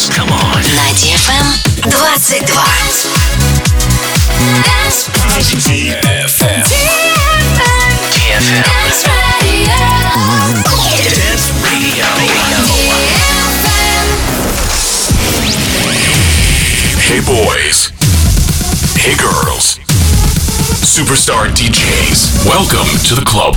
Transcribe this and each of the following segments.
dance. Come on. На DFM 22. DFM. DFM. Dance Radio. Hey boys. Hey girls. Superstar DJs. Welcome to the club.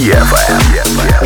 DFM.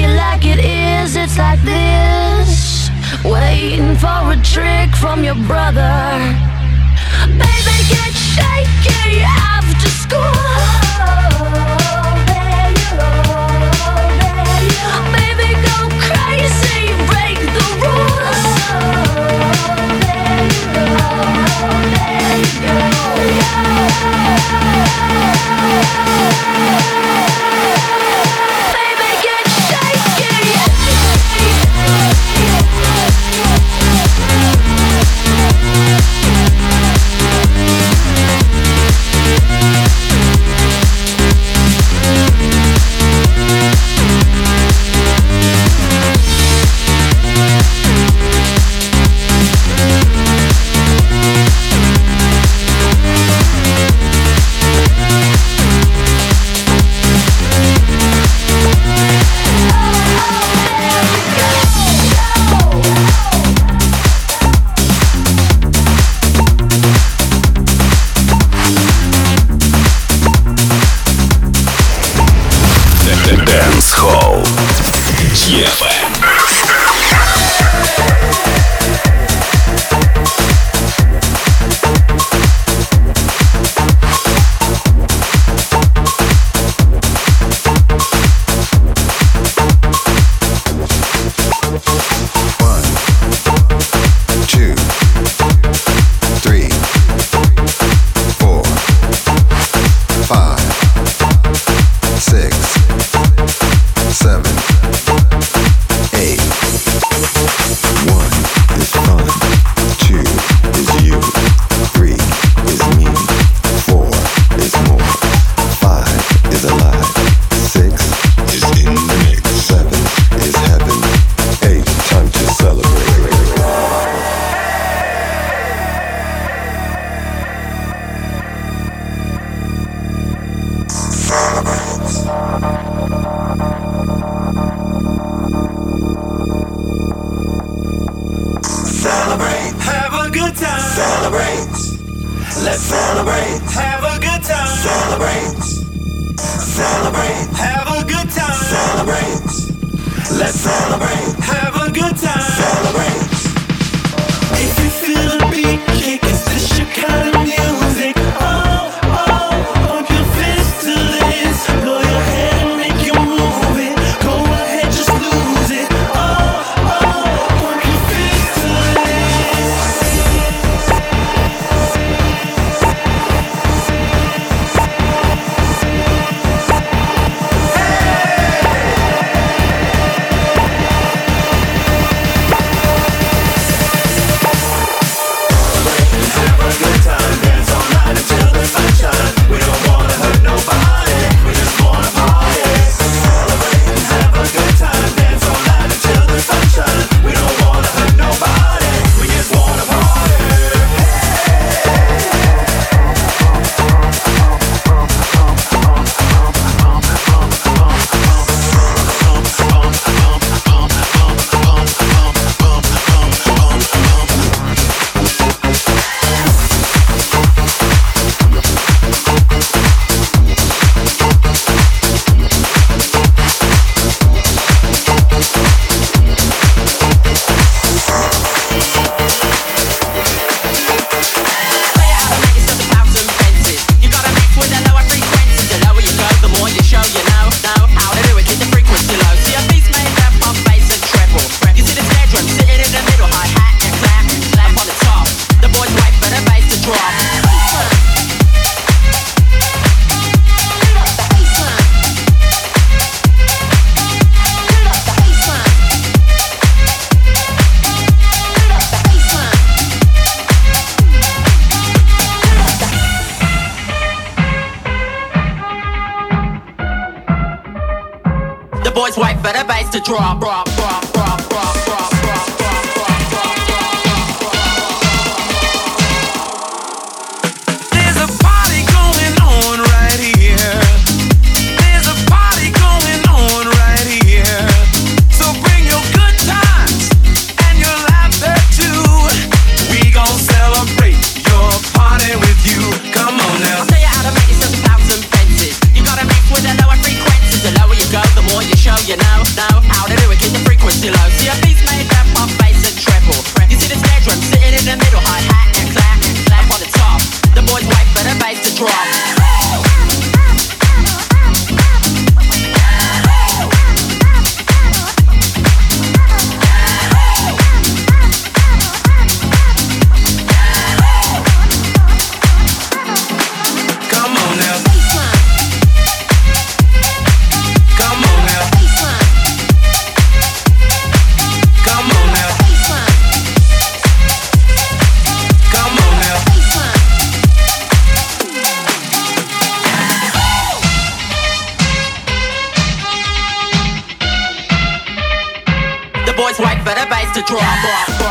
you like it is, it's like this. Waiting for a trick from your brother. Baby, get shaky after school. Oh, there you go. Yeah. drop off.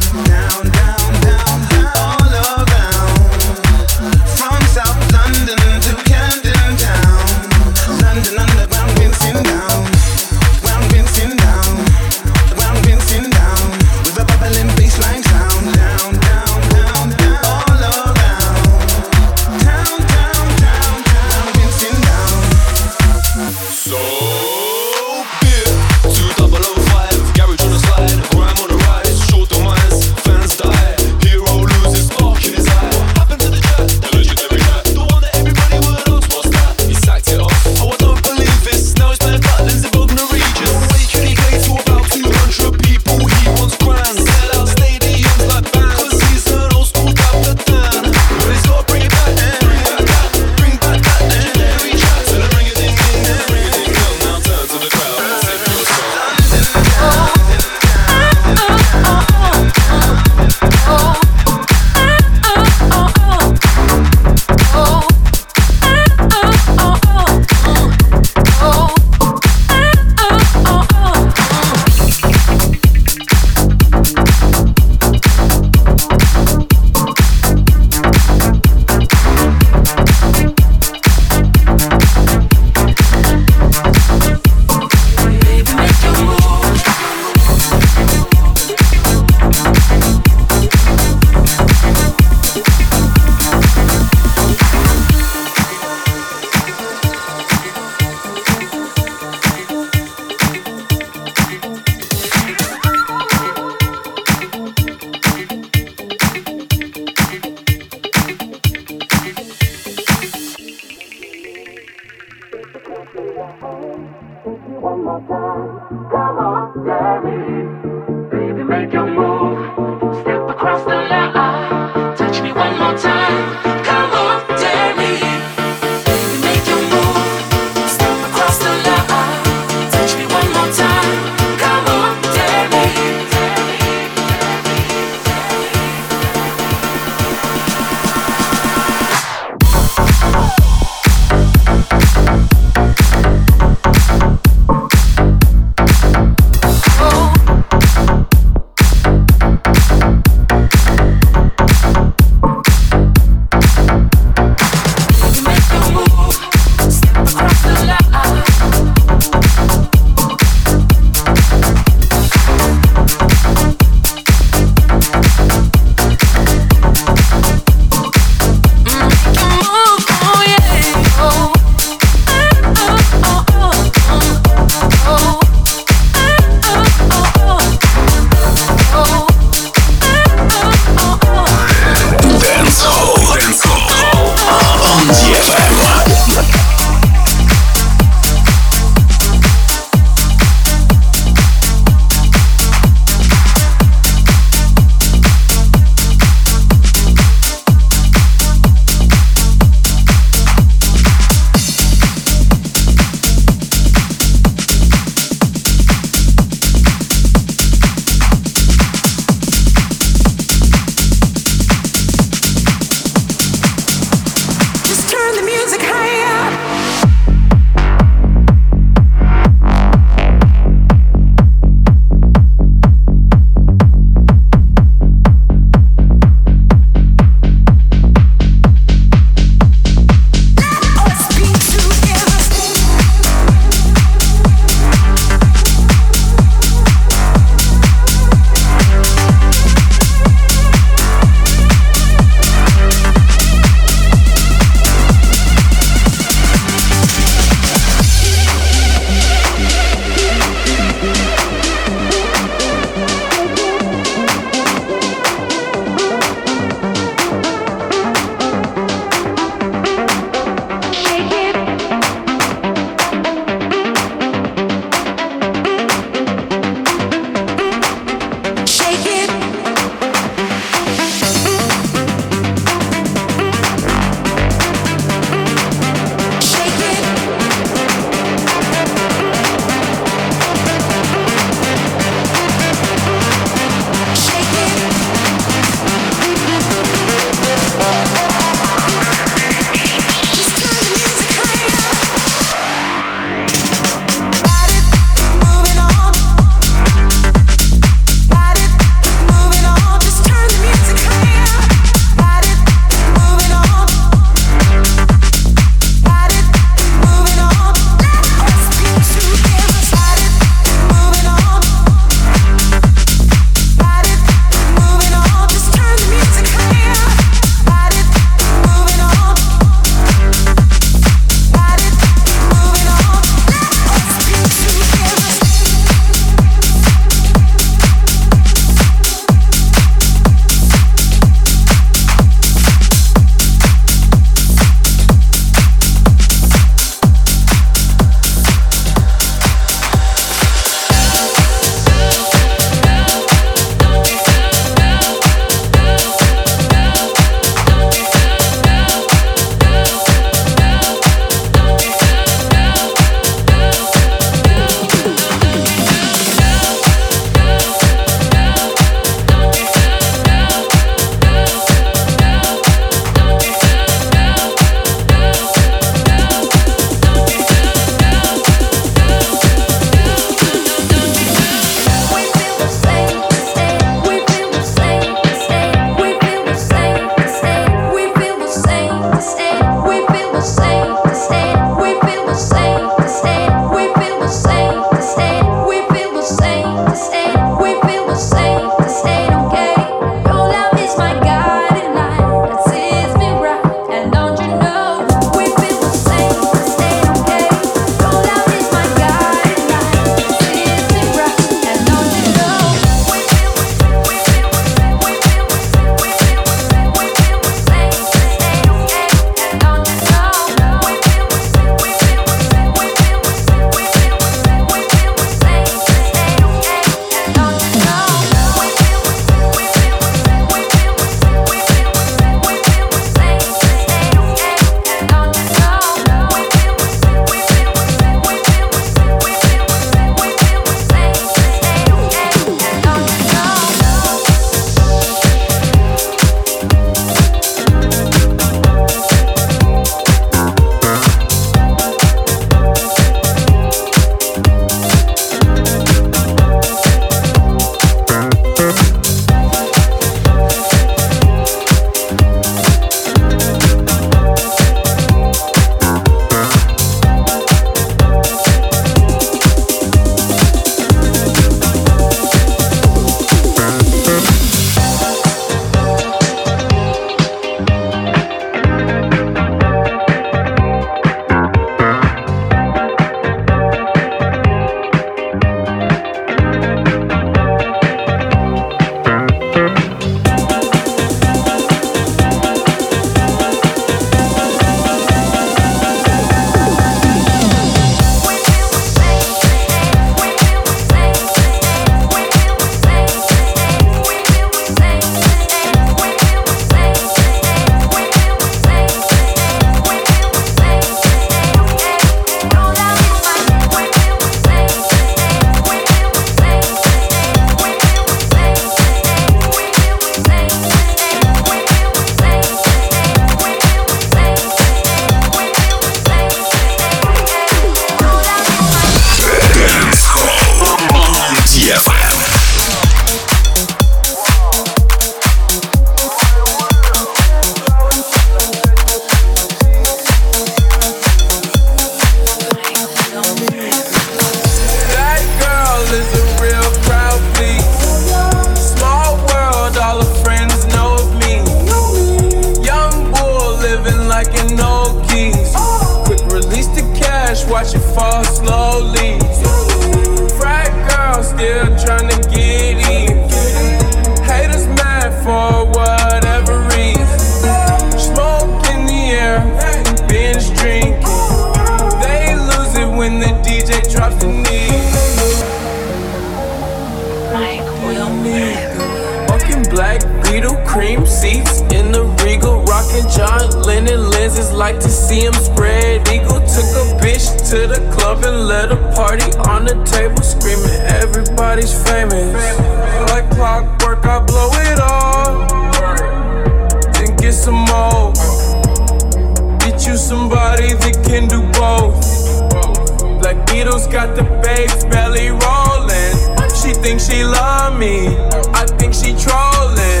Just got the babe's belly rolling. She thinks she love me. I think she trolling.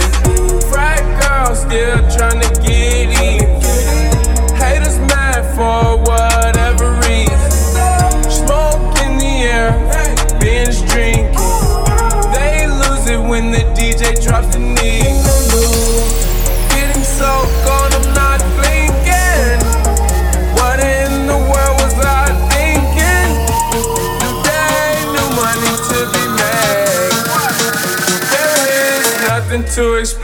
Frat girl still trying to to explain.